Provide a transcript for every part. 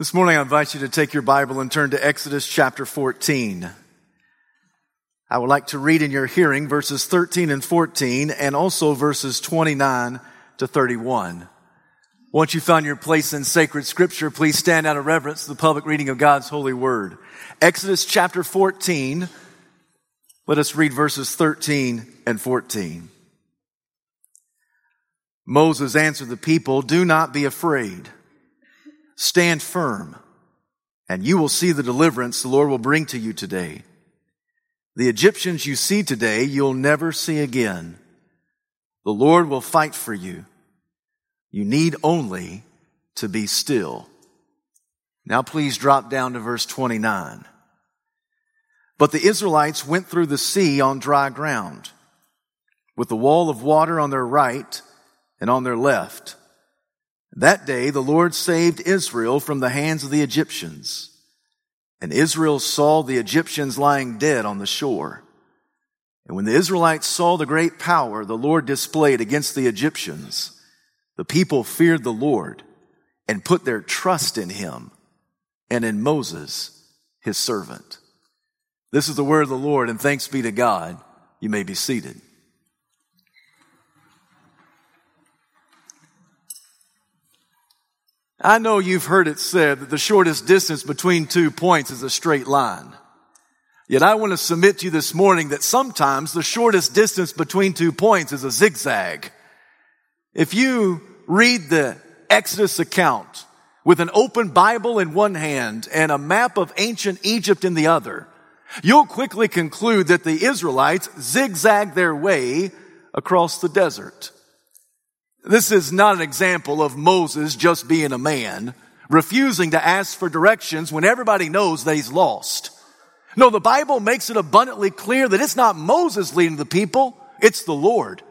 This morning, I invite you to take your Bible and turn to Exodus chapter 14. I would like to read in your hearing verses 13 and 14 and also verses 29 to 31. Once you found your place in sacred scripture, please stand out of reverence to the public reading of God's holy word. Exodus chapter 14. Let us read verses 13 and 14. Moses answered the people, Do not be afraid. Stand firm, and you will see the deliverance the Lord will bring to you today. The Egyptians you see today, you'll never see again. The Lord will fight for you. You need only to be still. Now please drop down to verse 29. But the Israelites went through the sea on dry ground, with the wall of water on their right and on their left. That day the Lord saved Israel from the hands of the Egyptians. And Israel saw the Egyptians lying dead on the shore. And when the Israelites saw the great power the Lord displayed against the Egyptians, the people feared the Lord and put their trust in him and in Moses, his servant. This is the word of the Lord, and thanks be to God. You may be seated. I know you've heard it said that the shortest distance between two points is a straight line. Yet I want to submit to you this morning that sometimes the shortest distance between two points is a zigzag. If you read the Exodus account with an open Bible in one hand and a map of ancient Egypt in the other, you'll quickly conclude that the Israelites zigzagged their way across the desert. This is not an example of Moses just being a man, refusing to ask for directions when everybody knows that he's lost. No, the Bible makes it abundantly clear that it's not Moses leading the people, it's the Lord.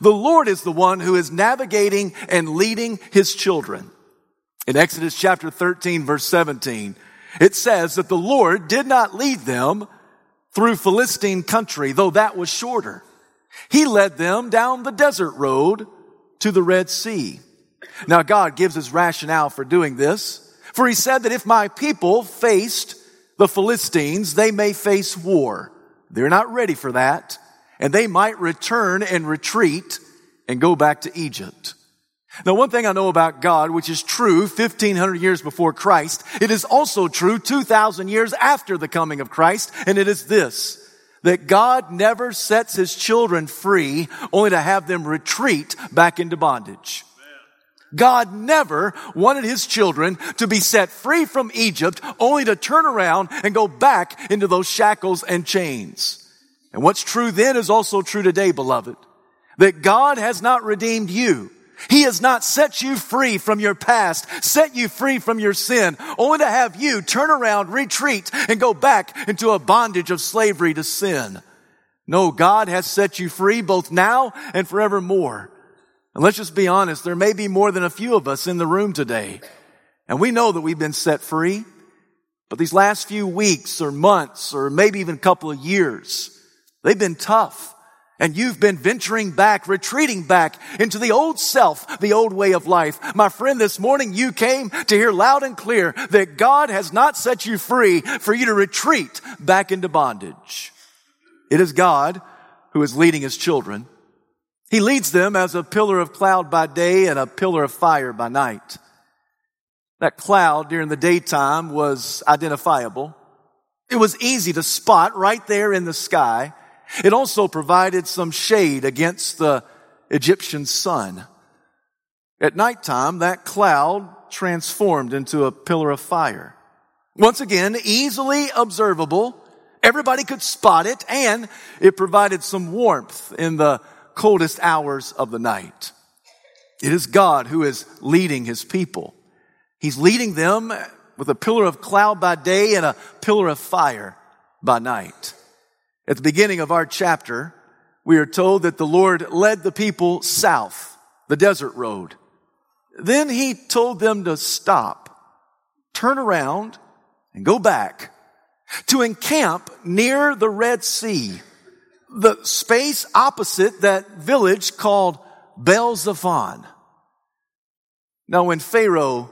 The Lord is the one who is navigating and leading his children. In Exodus chapter 13 verse 17, it says that the Lord did not lead them through Philistine country, though that was shorter. He led them down the desert road to the Red Sea. Now God gives his rationale for doing this, for he said that if my people faced the Philistines, they may face war. They're not ready for that, and they might return and retreat and go back to Egypt. Now, one thing I know about God, which is true 1500 years before Christ, it is also true 2000 years after the coming of Christ, and it is this that God never sets his children free only to have them retreat back into bondage. God never wanted his children to be set free from Egypt only to turn around and go back into those shackles and chains. And what's true then is also true today, beloved. That God has not redeemed you he has not set you free from your past, set you free from your sin, only to have you turn around, retreat, and go back into a bondage of slavery to sin. No, God has set you free both now and forevermore. And let's just be honest, there may be more than a few of us in the room today. And we know that we've been set free. But these last few weeks or months or maybe even a couple of years, they've been tough. And you've been venturing back, retreating back into the old self, the old way of life. My friend, this morning you came to hear loud and clear that God has not set you free for you to retreat back into bondage. It is God who is leading his children. He leads them as a pillar of cloud by day and a pillar of fire by night. That cloud during the daytime was identifiable. It was easy to spot right there in the sky. It also provided some shade against the Egyptian sun. At nighttime, that cloud transformed into a pillar of fire. Once again, easily observable. Everybody could spot it and it provided some warmth in the coldest hours of the night. It is God who is leading his people. He's leading them with a pillar of cloud by day and a pillar of fire by night. At the beginning of our chapter, we are told that the Lord led the people south, the desert road. Then he told them to stop, turn around, and go back to encamp near the Red Sea, the space opposite that village called Baal Zephon. Now, when Pharaoh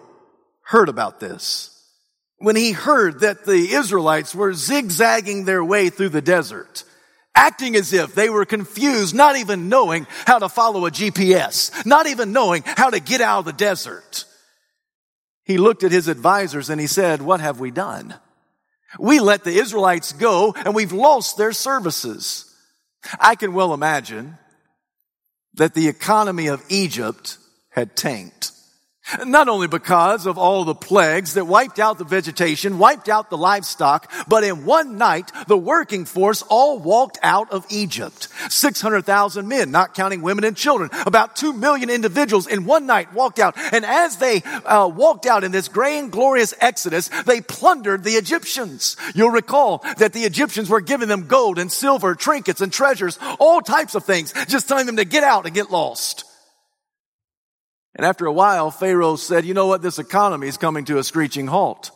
heard about this, when he heard that the Israelites were zigzagging their way through the desert, acting as if they were confused, not even knowing how to follow a GPS, not even knowing how to get out of the desert. He looked at his advisors and he said, what have we done? We let the Israelites go and we've lost their services. I can well imagine that the economy of Egypt had tanked. Not only because of all the plagues that wiped out the vegetation, wiped out the livestock, but in one night, the working force all walked out of Egypt. 600,000 men, not counting women and children. About 2 million individuals in one night walked out. And as they uh, walked out in this great and glorious exodus, they plundered the Egyptians. You'll recall that the Egyptians were giving them gold and silver, trinkets and treasures, all types of things, just telling them to get out and get lost. And after a while, Pharaoh said, you know what? This economy is coming to a screeching halt.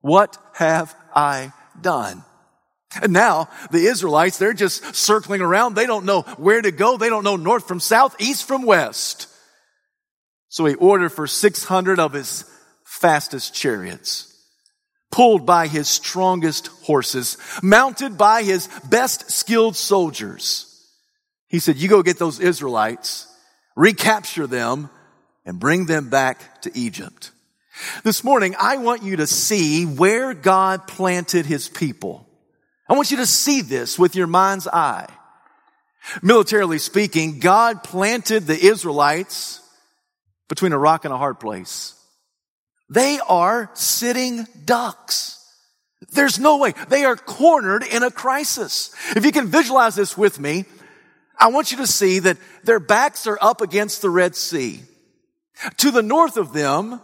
What have I done? And now the Israelites, they're just circling around. They don't know where to go. They don't know north from south, east from west. So he ordered for 600 of his fastest chariots, pulled by his strongest horses, mounted by his best skilled soldiers. He said, you go get those Israelites, recapture them, and bring them back to Egypt. This morning, I want you to see where God planted his people. I want you to see this with your mind's eye. Militarily speaking, God planted the Israelites between a rock and a hard place. They are sitting ducks. There's no way. They are cornered in a crisis. If you can visualize this with me, I want you to see that their backs are up against the Red Sea. To the north of them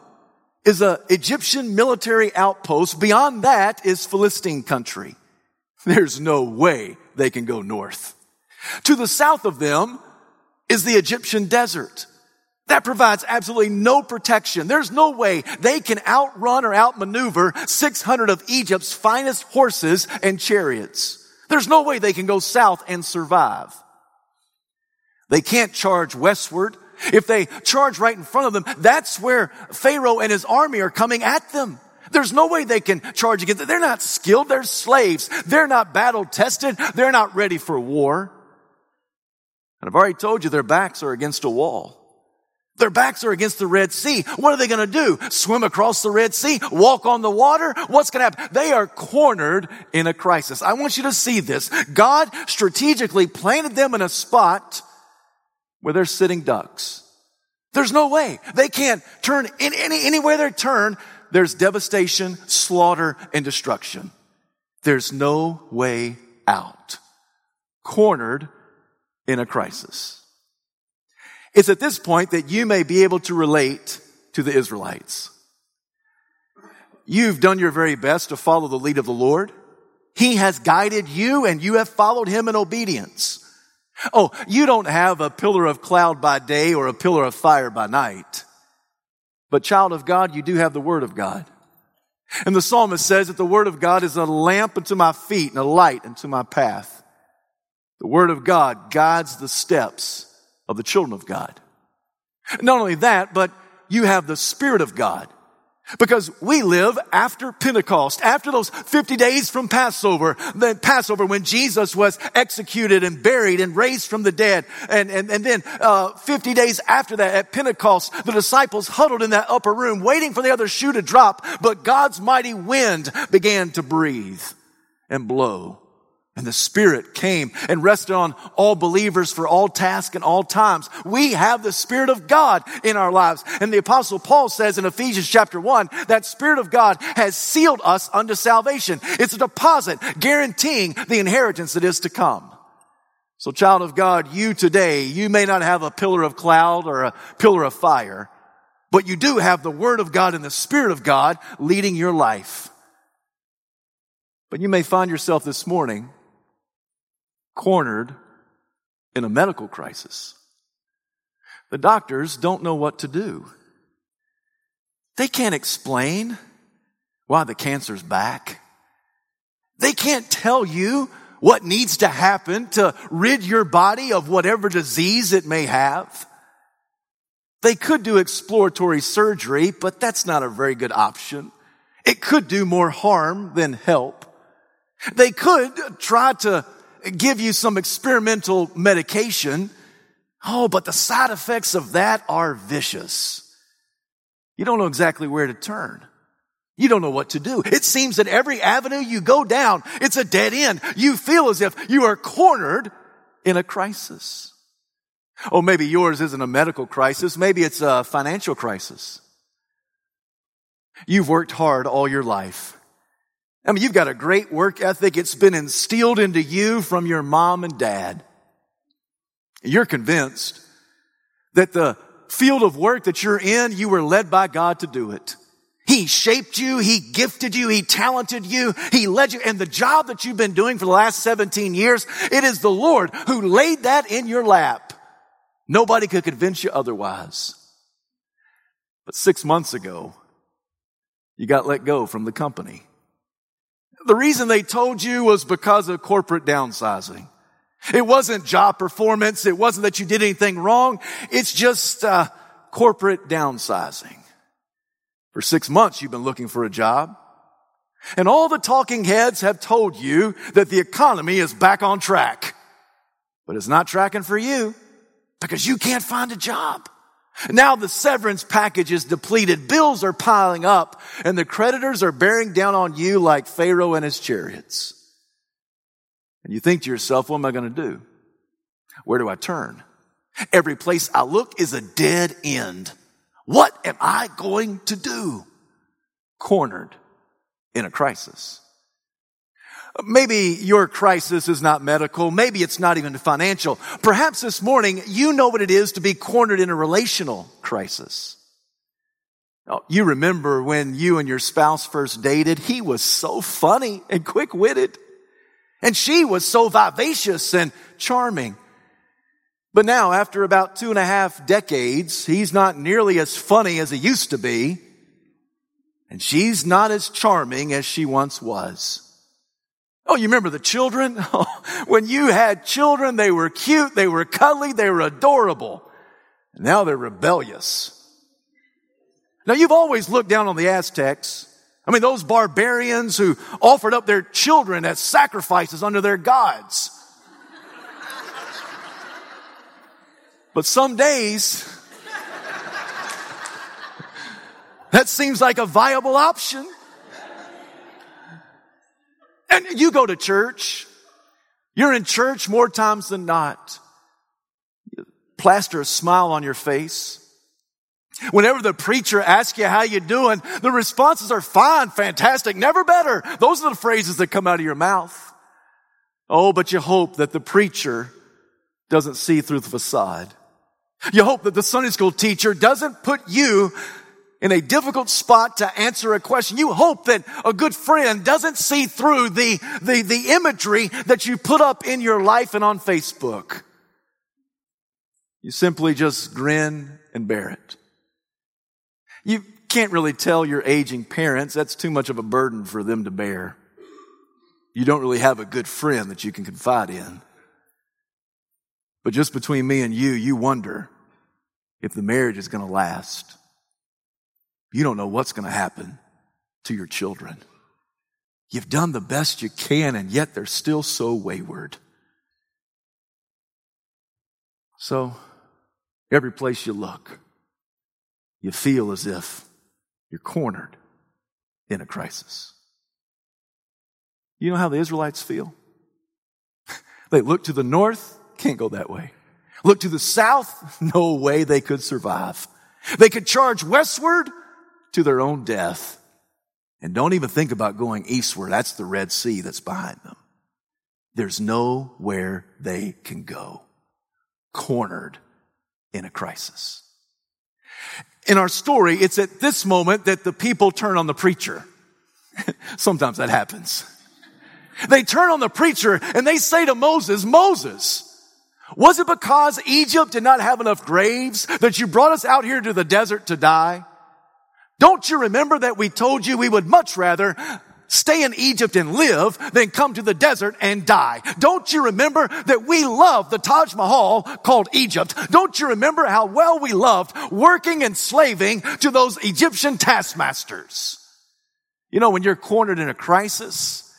is an Egyptian military outpost. Beyond that is Philistine country. There's no way they can go north. To the south of them is the Egyptian desert. That provides absolutely no protection. There's no way they can outrun or outmaneuver 600 of Egypt's finest horses and chariots. There's no way they can go south and survive. They can't charge westward if they charge right in front of them, that's where Pharaoh and his army are coming at them. There's no way they can charge against it. They're not skilled. They're slaves. They're not battle tested. They're not ready for war. And I've already told you their backs are against a wall. Their backs are against the Red Sea. What are they going to do? Swim across the Red Sea? Walk on the water? What's going to happen? They are cornered in a crisis. I want you to see this. God strategically planted them in a spot where they're sitting ducks. There's no way. They can't turn in any, anywhere they turn. There's devastation, slaughter, and destruction. There's no way out. Cornered in a crisis. It's at this point that you may be able to relate to the Israelites. You've done your very best to follow the lead of the Lord. He has guided you and you have followed him in obedience. Oh, you don't have a pillar of cloud by day or a pillar of fire by night. But child of God, you do have the word of God. And the psalmist says that the word of God is a lamp unto my feet and a light unto my path. The word of God guides the steps of the children of God. Not only that, but you have the spirit of God because we live after Pentecost, after those 50 days from Passover, the Passover when Jesus was executed and buried and raised from the dead. And, and, and then, uh, 50 days after that at Pentecost, the disciples huddled in that upper room waiting for the other shoe to drop, but God's mighty wind began to breathe and blow. And the Spirit came and rested on all believers for all tasks and all times. We have the Spirit of God in our lives. And the Apostle Paul says in Ephesians chapter 1 that Spirit of God has sealed us unto salvation. It's a deposit guaranteeing the inheritance that is to come. So child of God, you today, you may not have a pillar of cloud or a pillar of fire, but you do have the Word of God and the Spirit of God leading your life. But you may find yourself this morning cornered in a medical crisis. The doctors don't know what to do. They can't explain why the cancer's back. They can't tell you what needs to happen to rid your body of whatever disease it may have. They could do exploratory surgery, but that's not a very good option. It could do more harm than help. They could try to give you some experimental medication. Oh, but the side effects of that are vicious. You don't know exactly where to turn. You don't know what to do. It seems that every avenue you go down, it's a dead end. You feel as if you are cornered in a crisis. Oh, maybe yours isn't a medical crisis. Maybe it's a financial crisis. You've worked hard all your life. I mean, you've got a great work ethic. It's been instilled into you from your mom and dad. You're convinced that the field of work that you're in, you were led by God to do it. He shaped you. He gifted you. He talented you. He led you. And the job that you've been doing for the last 17 years, it is the Lord who laid that in your lap. Nobody could convince you otherwise. But six months ago, you got let go from the company. The reason they told you was because of corporate downsizing. It wasn't job performance. It wasn't that you did anything wrong. It's just uh, corporate downsizing. For six months, you've been looking for a job. And all the talking heads have told you that the economy is back on track. But it's not tracking for you because you can't find a job. Now the severance package is depleted. Bills are piling up and the creditors are bearing down on you like Pharaoh and his chariots. And you think to yourself, what am I going to do? Where do I turn? Every place I look is a dead end. What am I going to do? Cornered in a crisis. Maybe your crisis is not medical. Maybe it's not even financial. Perhaps this morning you know what it is to be cornered in a relational crisis. Oh, you remember when you and your spouse first dated, he was so funny and quick witted. And she was so vivacious and charming. But now, after about two and a half decades, he's not nearly as funny as he used to be. And she's not as charming as she once was. Oh, you remember the children? Oh, when you had children, they were cute, they were cuddly, they were adorable. Now they're rebellious. Now you've always looked down on the Aztecs. I mean, those barbarians who offered up their children as sacrifices under their gods. but some days, that seems like a viable option. And you go to church. You're in church more times than not. You plaster a smile on your face. Whenever the preacher asks you how you doing, the responses are fine, fantastic, never better. Those are the phrases that come out of your mouth. Oh, but you hope that the preacher doesn't see through the facade. You hope that the Sunday school teacher doesn't put you in a difficult spot to answer a question. You hope that a good friend doesn't see through the, the, the imagery that you put up in your life and on Facebook. You simply just grin and bear it. You can't really tell your aging parents. That's too much of a burden for them to bear. You don't really have a good friend that you can confide in. But just between me and you, you wonder if the marriage is going to last you don't know what's going to happen to your children. You've done the best you can, and yet they're still so wayward. So, every place you look, you feel as if you're cornered in a crisis. You know how the Israelites feel? they look to the north, can't go that way. Look to the south, no way they could survive. They could charge westward, to their own death. And don't even think about going eastward. That's the Red Sea that's behind them. There's nowhere they can go. Cornered in a crisis. In our story, it's at this moment that the people turn on the preacher. Sometimes that happens. They turn on the preacher and they say to Moses, Moses, was it because Egypt did not have enough graves that you brought us out here to the desert to die? Don't you remember that we told you we would much rather stay in Egypt and live than come to the desert and die. Don't you remember that we loved the Taj Mahal called Egypt? Don't you remember how well we loved working and slaving to those Egyptian taskmasters? You know, when you're cornered in a crisis,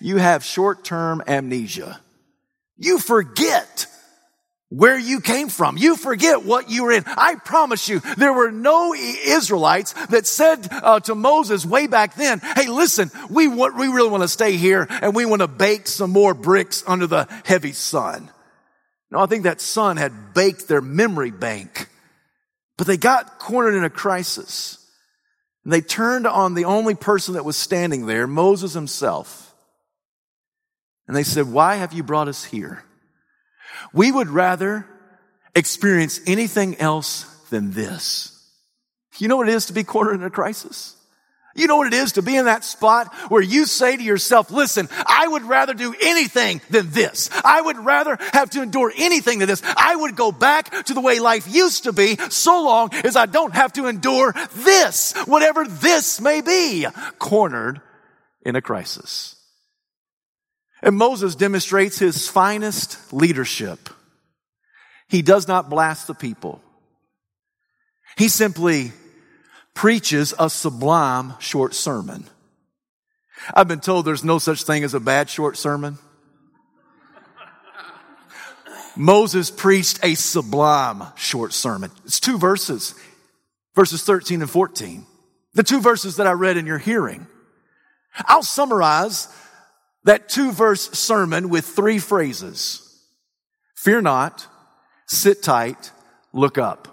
you have short-term amnesia. You forget where you came from. You forget what you were in. I promise you, there were no Israelites that said uh, to Moses way back then, hey, listen, we, want, we really want to stay here and we want to bake some more bricks under the heavy sun. No, I think that sun had baked their memory bank. But they got cornered in a crisis. And they turned on the only person that was standing there, Moses himself. And they said, why have you brought us here? We would rather experience anything else than this. You know what it is to be cornered in a crisis? You know what it is to be in that spot where you say to yourself, listen, I would rather do anything than this. I would rather have to endure anything than this. I would go back to the way life used to be so long as I don't have to endure this, whatever this may be, cornered in a crisis. And Moses demonstrates his finest leadership. He does not blast the people. He simply preaches a sublime short sermon. I've been told there's no such thing as a bad short sermon. Moses preached a sublime short sermon. It's two verses, verses 13 and 14. The two verses that I read in your hearing. I'll summarize that two verse sermon with three phrases. Fear not, sit tight, look up.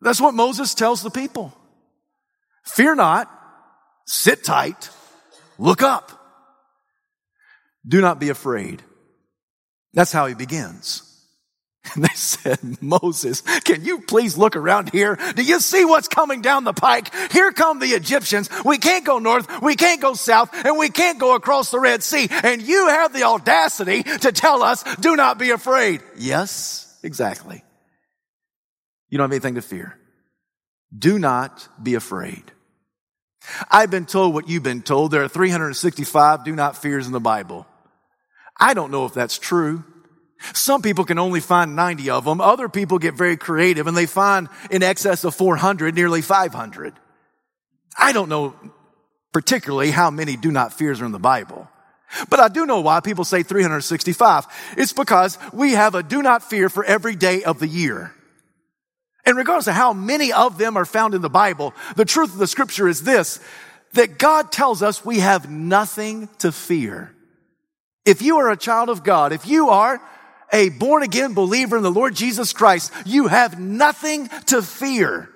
That's what Moses tells the people. Fear not, sit tight, look up. Do not be afraid. That's how he begins. And they said, Moses, can you please look around here? Do you see what's coming down the pike? Here come the Egyptians. We can't go north. We can't go south and we can't go across the Red Sea. And you have the audacity to tell us, do not be afraid. Yes, exactly. You don't have anything to fear. Do not be afraid. I've been told what you've been told. There are 365 do not fears in the Bible. I don't know if that's true. Some people can only find 90 of them. Other people get very creative and they find in excess of 400, nearly 500. I don't know particularly how many do not fears are in the Bible. But I do know why people say 365. It's because we have a do not fear for every day of the year. And regardless of how many of them are found in the Bible, the truth of the scripture is this, that God tells us we have nothing to fear. If you are a child of God, if you are a born again believer in the Lord Jesus Christ, you have nothing to fear.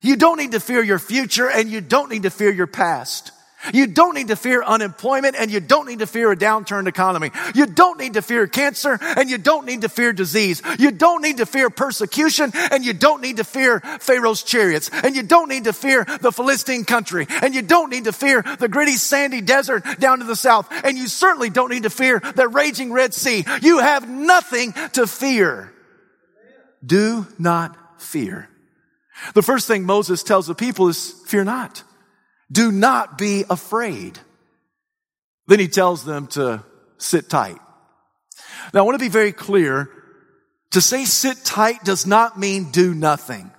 You don't need to fear your future and you don't need to fear your past. You don't need to fear unemployment and you don't need to fear a downturned economy. You don't need to fear cancer and you don't need to fear disease. You don't need to fear persecution and you don't need to fear Pharaoh's chariots and you don't need to fear the Philistine country and you don't need to fear the gritty sandy desert down to the south and you certainly don't need to fear the raging Red Sea. You have nothing to fear. Do not fear. The first thing Moses tells the people is fear not. Do not be afraid. Then he tells them to sit tight. Now I want to be very clear. To say sit tight does not mean do nothing.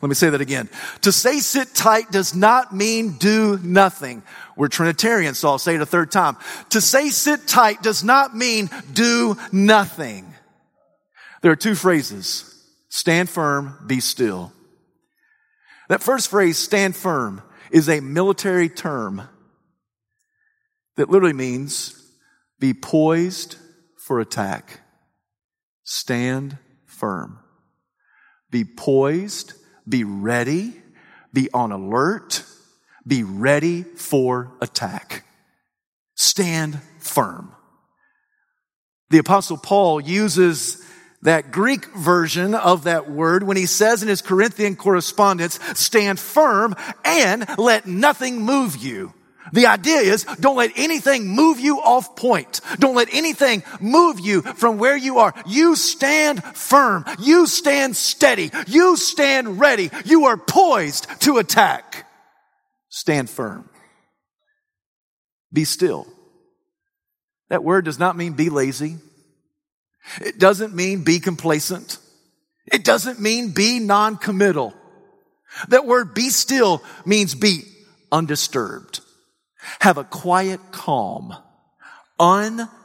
Let me say that again. To say sit tight does not mean do nothing. We're Trinitarians, so I'll say it a third time. To say sit tight does not mean do nothing. There are two phrases. Stand firm, be still. That first phrase, stand firm, is a military term that literally means be poised for attack. Stand firm. Be poised, be ready, be on alert, be ready for attack. Stand firm. The apostle Paul uses that Greek version of that word when he says in his Corinthian correspondence, stand firm and let nothing move you. The idea is don't let anything move you off point. Don't let anything move you from where you are. You stand firm. You stand steady. You stand ready. You are poised to attack. Stand firm. Be still. That word does not mean be lazy. It doesn't mean be complacent. It doesn't mean be non-committal. That word be still means be undisturbed. Have a quiet calm. Undisturbed.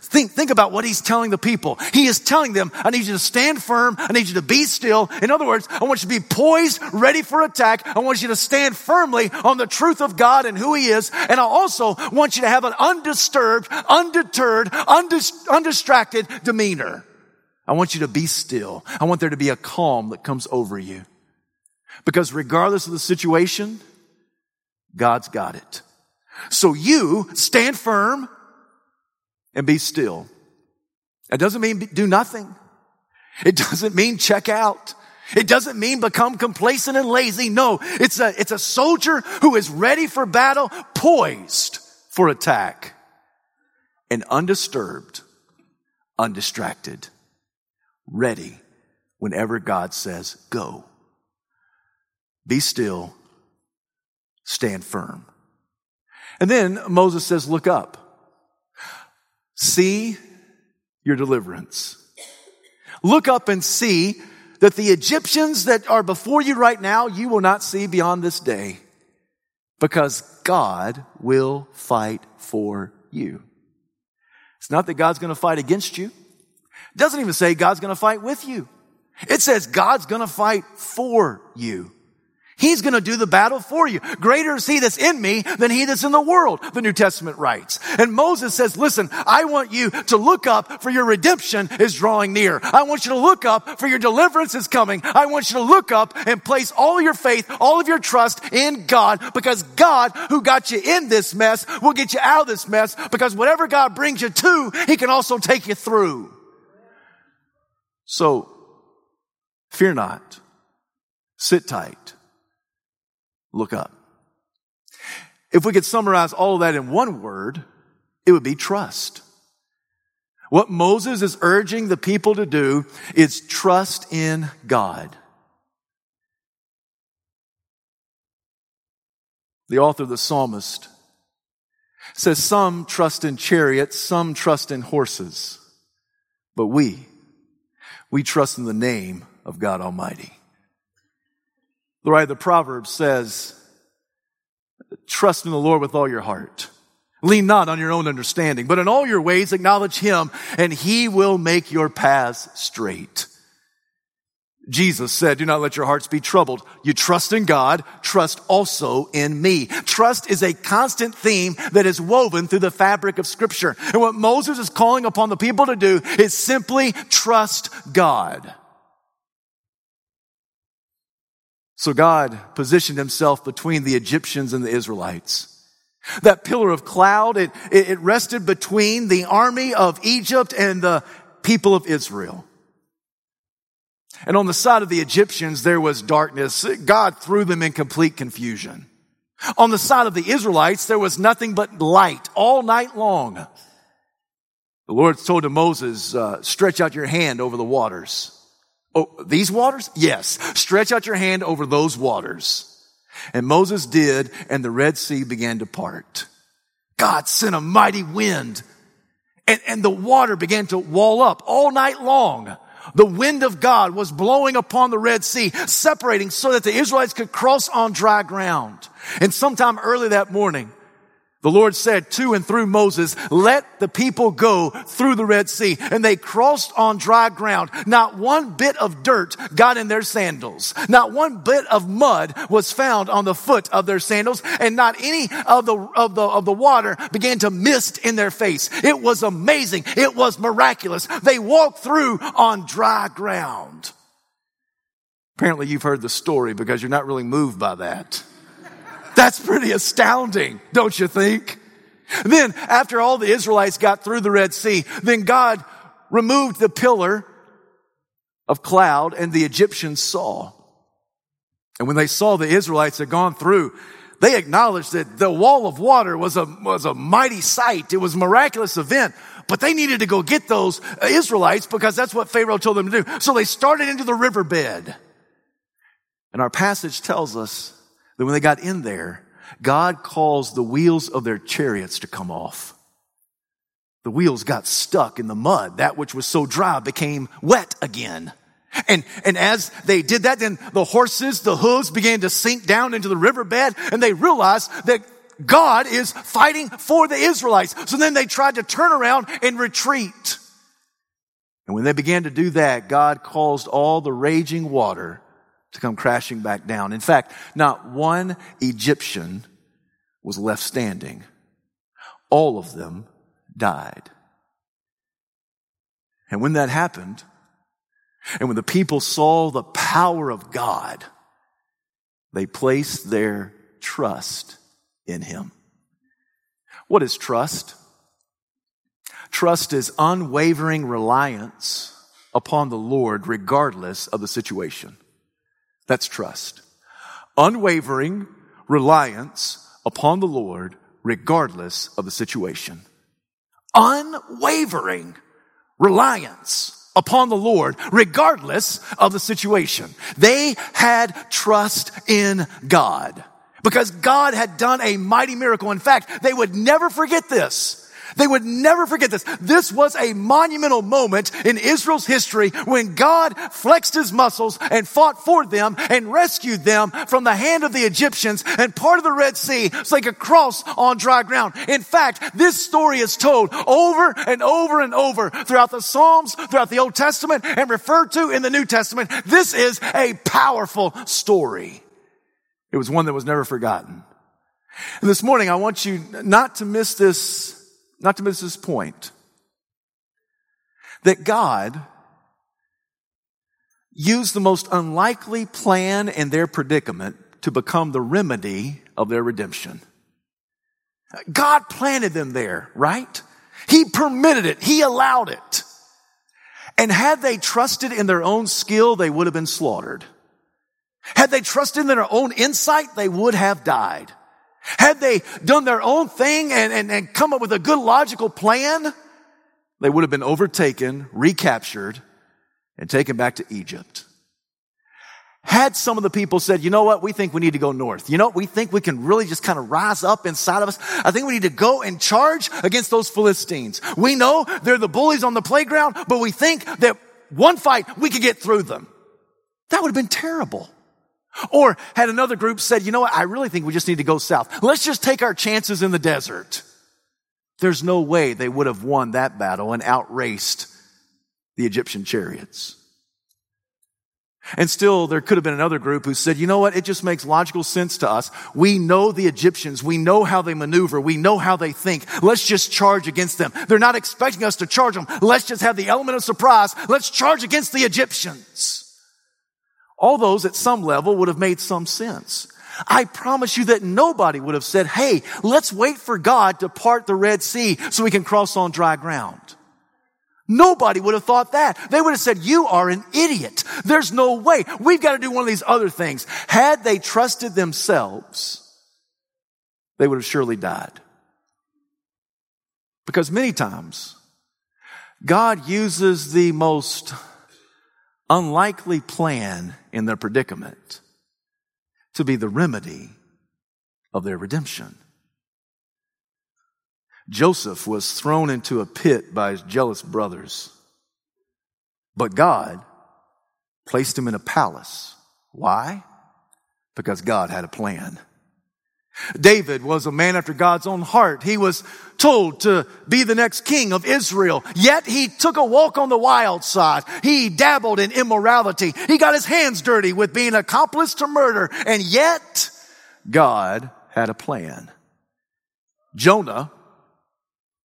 Think, think about what he's telling the people. He is telling them, I need you to stand firm. I need you to be still. In other words, I want you to be poised, ready for attack. I want you to stand firmly on the truth of God and who he is. And I also want you to have an undisturbed, undeterred, undis- undistracted demeanor. I want you to be still. I want there to be a calm that comes over you. Because regardless of the situation, God's got it. So you stand firm and be still. It doesn't mean do nothing. It doesn't mean check out. It doesn't mean become complacent and lazy. No, it's a, it's a soldier who is ready for battle, poised for attack and undisturbed, undistracted ready whenever God says, go. Be still, stand firm. And then Moses says, look up. See your deliverance. Look up and see that the Egyptians that are before you right now, you will not see beyond this day because God will fight for you. It's not that God's going to fight against you. It doesn't even say God's going to fight with you. It says God's going to fight for you. He's going to do the battle for you. Greater is he that's in me than he that's in the world, the New Testament writes. And Moses says, listen, I want you to look up for your redemption is drawing near. I want you to look up for your deliverance is coming. I want you to look up and place all your faith, all of your trust in God because God who got you in this mess will get you out of this mess because whatever God brings you to, he can also take you through. So, fear not. Sit tight. Look up. If we could summarize all of that in one word, it would be trust. What Moses is urging the people to do is trust in God. The author of the psalmist says some trust in chariots, some trust in horses, but we, we trust in the name of God Almighty. The writer of the Proverbs says, trust in the Lord with all your heart. Lean not on your own understanding, but in all your ways acknowledge Him and He will make your paths straight. Jesus said, do not let your hearts be troubled. You trust in God, trust also in me. Trust is a constant theme that is woven through the fabric of scripture. And what Moses is calling upon the people to do is simply trust God. So God positioned himself between the Egyptians and the Israelites. That pillar of cloud, it, it rested between the army of Egypt and the people of Israel. And on the side of the Egyptians, there was darkness. God threw them in complete confusion. On the side of the Israelites, there was nothing but light all night long. The Lord told to Moses, uh, stretch out your hand over the waters. Oh, these waters? Yes. Stretch out your hand over those waters. And Moses did, and the Red Sea began to part. God sent a mighty wind, and, and the water began to wall up all night long. The wind of God was blowing upon the Red Sea, separating so that the Israelites could cross on dry ground. And sometime early that morning, the Lord said to and through Moses, let the people go through the Red Sea. And they crossed on dry ground. Not one bit of dirt got in their sandals. Not one bit of mud was found on the foot of their sandals. And not any of the, of the, of the water began to mist in their face. It was amazing. It was miraculous. They walked through on dry ground. Apparently you've heard the story because you're not really moved by that. That's pretty astounding, don't you think? Then after all the Israelites got through the Red Sea, then God removed the pillar of cloud and the Egyptians saw. And when they saw the Israelites had gone through, they acknowledged that the wall of water was a, was a mighty sight. It was a miraculous event, but they needed to go get those Israelites because that's what Pharaoh told them to do. So they started into the riverbed. And our passage tells us that when they got in there, God caused the wheels of their chariots to come off. The wheels got stuck in the mud. That which was so dry became wet again. And, and as they did that, then the horses, the hooves began to sink down into the riverbed and they realized that God is fighting for the Israelites. So then they tried to turn around and retreat. And when they began to do that, God caused all the raging water to come crashing back down. In fact, not one Egyptian was left standing. All of them died. And when that happened, and when the people saw the power of God, they placed their trust in Him. What is trust? Trust is unwavering reliance upon the Lord regardless of the situation. That's trust. Unwavering reliance upon the Lord regardless of the situation. Unwavering reliance upon the Lord regardless of the situation. They had trust in God because God had done a mighty miracle. In fact, they would never forget this. They would never forget this. This was a monumental moment in Israel's history when God flexed his muscles and fought for them and rescued them from the hand of the Egyptians and part of the Red Sea so they could cross on dry ground. In fact, this story is told over and over and over throughout the Psalms, throughout the Old Testament, and referred to in the New Testament. This is a powerful story. It was one that was never forgotten. And this morning, I want you not to miss this not to miss this point, that God used the most unlikely plan in their predicament to become the remedy of their redemption. God planted them there, right? He permitted it. He allowed it. And had they trusted in their own skill, they would have been slaughtered. Had they trusted in their own insight, they would have died. Had they done their own thing and, and, and come up with a good logical plan, they would have been overtaken, recaptured, and taken back to Egypt. Had some of the people said, you know what, we think we need to go north. You know, we think we can really just kind of rise up inside of us. I think we need to go and charge against those Philistines. We know they're the bullies on the playground, but we think that one fight we could get through them. That would have been terrible. Or had another group said, you know what? I really think we just need to go south. Let's just take our chances in the desert. There's no way they would have won that battle and outraced the Egyptian chariots. And still, there could have been another group who said, you know what? It just makes logical sense to us. We know the Egyptians. We know how they maneuver. We know how they think. Let's just charge against them. They're not expecting us to charge them. Let's just have the element of surprise. Let's charge against the Egyptians. All those at some level would have made some sense. I promise you that nobody would have said, hey, let's wait for God to part the Red Sea so we can cross on dry ground. Nobody would have thought that. They would have said, you are an idiot. There's no way. We've got to do one of these other things. Had they trusted themselves, they would have surely died. Because many times, God uses the most unlikely plan in their predicament to be the remedy of their redemption. Joseph was thrown into a pit by his jealous brothers, but God placed him in a palace. Why? Because God had a plan. David was a man after God's own heart. He was told to be the next king of Israel. Yet he took a walk on the wild side. He dabbled in immorality. He got his hands dirty with being accomplice to murder. And yet God had a plan. Jonah,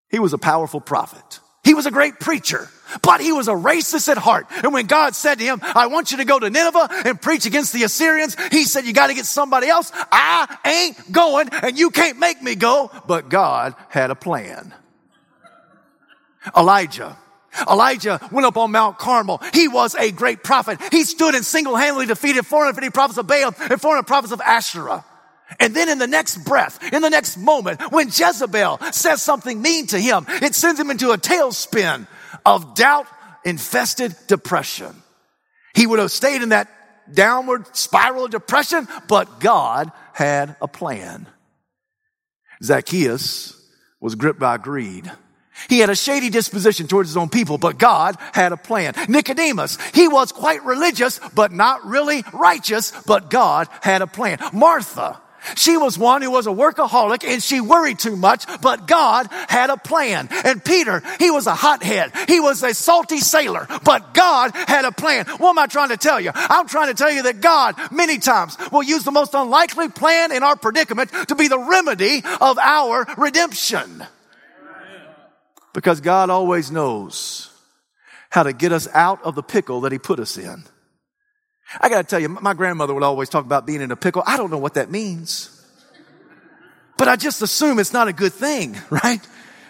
he was a powerful prophet. He was a great preacher, but he was a racist at heart. And when God said to him, I want you to go to Nineveh and preach against the Assyrians, he said, you got to get somebody else. I ain't going and you can't make me go. But God had a plan. Elijah. Elijah went up on Mount Carmel. He was a great prophet. He stood and single-handedly defeated 450 prophets of Baal and 400 prophets of Asherah. And then in the next breath, in the next moment, when Jezebel says something mean to him, it sends him into a tailspin of doubt infested depression. He would have stayed in that downward spiral of depression, but God had a plan. Zacchaeus was gripped by greed. He had a shady disposition towards his own people, but God had a plan. Nicodemus, he was quite religious, but not really righteous, but God had a plan. Martha, she was one who was a workaholic and she worried too much, but God had a plan. And Peter, he was a hothead. He was a salty sailor, but God had a plan. What am I trying to tell you? I'm trying to tell you that God many times will use the most unlikely plan in our predicament to be the remedy of our redemption. Because God always knows how to get us out of the pickle that he put us in. I got to tell you, my grandmother would always talk about being in a pickle. I don't know what that means. But I just assume it's not a good thing, right?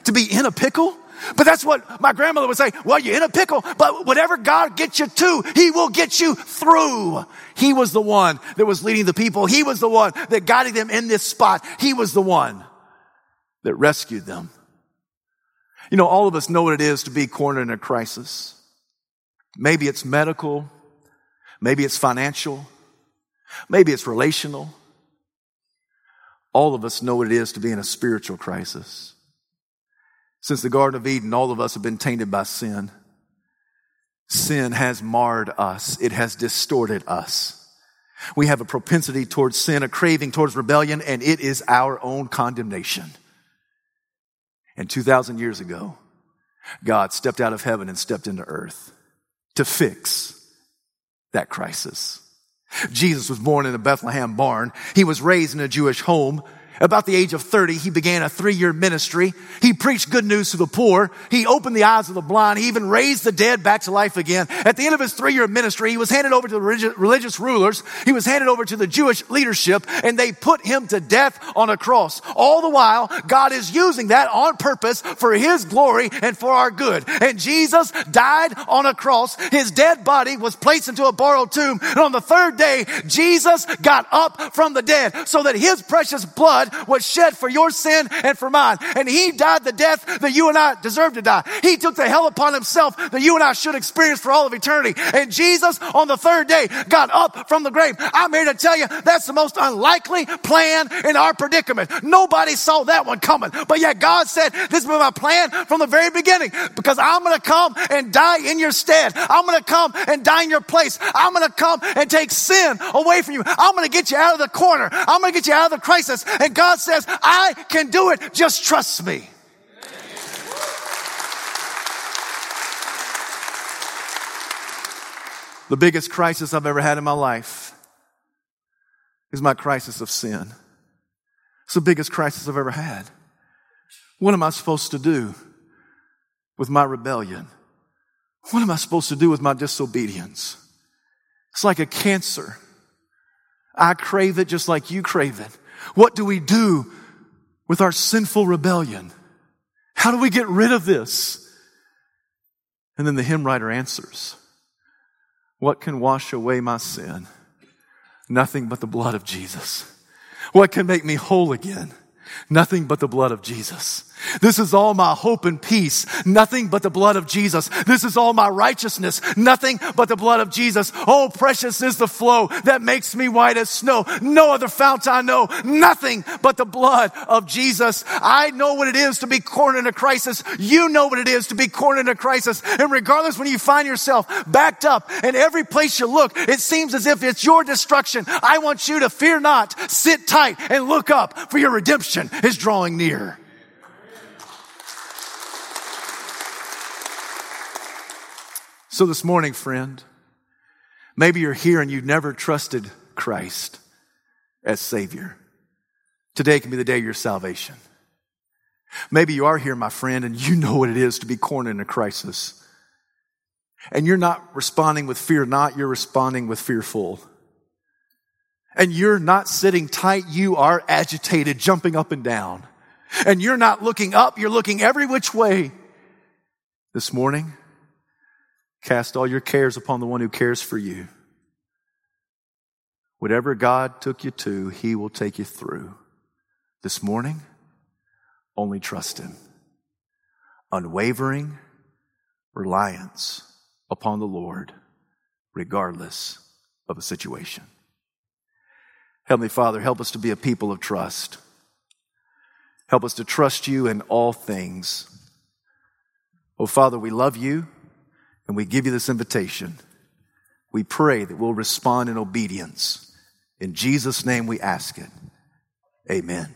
To be in a pickle. But that's what my grandmother would say. Well, you're in a pickle, but whatever God gets you to, He will get you through. He was the one that was leading the people. He was the one that guided them in this spot. He was the one that rescued them. You know, all of us know what it is to be cornered in a crisis. Maybe it's medical. Maybe it's financial. Maybe it's relational. All of us know what it is to be in a spiritual crisis. Since the Garden of Eden, all of us have been tainted by sin. Sin has marred us. It has distorted us. We have a propensity towards sin, a craving towards rebellion, and it is our own condemnation. And 2,000 years ago, God stepped out of heaven and stepped into earth to fix that crisis. Jesus was born in a Bethlehem barn. He was raised in a Jewish home. About the age of 30, he began a three year ministry. He preached good news to the poor. He opened the eyes of the blind. He even raised the dead back to life again. At the end of his three year ministry, he was handed over to the religious rulers. He was handed over to the Jewish leadership and they put him to death on a cross. All the while, God is using that on purpose for his glory and for our good. And Jesus died on a cross. His dead body was placed into a borrowed tomb. And on the third day, Jesus got up from the dead so that his precious blood was shed for your sin and for mine. And he died the death that you and I deserve to die. He took the hell upon himself that you and I should experience for all of eternity. And Jesus on the third day got up from the grave. I'm here to tell you that's the most unlikely plan in our predicament. Nobody saw that one coming. But yet God said, this is my plan from the very beginning because I'm going to come and die in your stead. I'm going to come and die in your place. I'm going to come and take sin away from you. I'm going to get you out of the corner. I'm going to get you out of the crisis. And God says, I can do it. Just trust me. The biggest crisis I've ever had in my life is my crisis of sin. It's the biggest crisis I've ever had. What am I supposed to do with my rebellion? What am I supposed to do with my disobedience? It's like a cancer. I crave it just like you crave it. What do we do with our sinful rebellion? How do we get rid of this? And then the hymn writer answers, What can wash away my sin? Nothing but the blood of Jesus. What can make me whole again? Nothing but the blood of Jesus. This is all my hope and peace. Nothing but the blood of Jesus. This is all my righteousness. Nothing but the blood of Jesus. Oh, precious is the flow that makes me white as snow. No other fount I know. Nothing but the blood of Jesus. I know what it is to be cornered in a crisis. You know what it is to be cornered in a crisis. And regardless when you find yourself backed up and every place you look, it seems as if it's your destruction. I want you to fear not, sit tight and look up for your redemption is drawing near. So this morning, friend, maybe you're here and you've never trusted Christ as Savior. Today can be the day of your salvation. Maybe you are here, my friend, and you know what it is to be cornered in a crisis. And you're not responding with fear not, you're responding with fearful. And you're not sitting tight, you are agitated, jumping up and down. And you're not looking up, you're looking every which way. This morning, Cast all your cares upon the one who cares for you. Whatever God took you to, He will take you through. This morning, only trust Him. Unwavering reliance upon the Lord, regardless of a situation. Heavenly Father, help us to be a people of trust. Help us to trust you in all things. Oh, Father, we love you and we give you this invitation. We pray that we'll respond in obedience. In Jesus' name we ask it. Amen.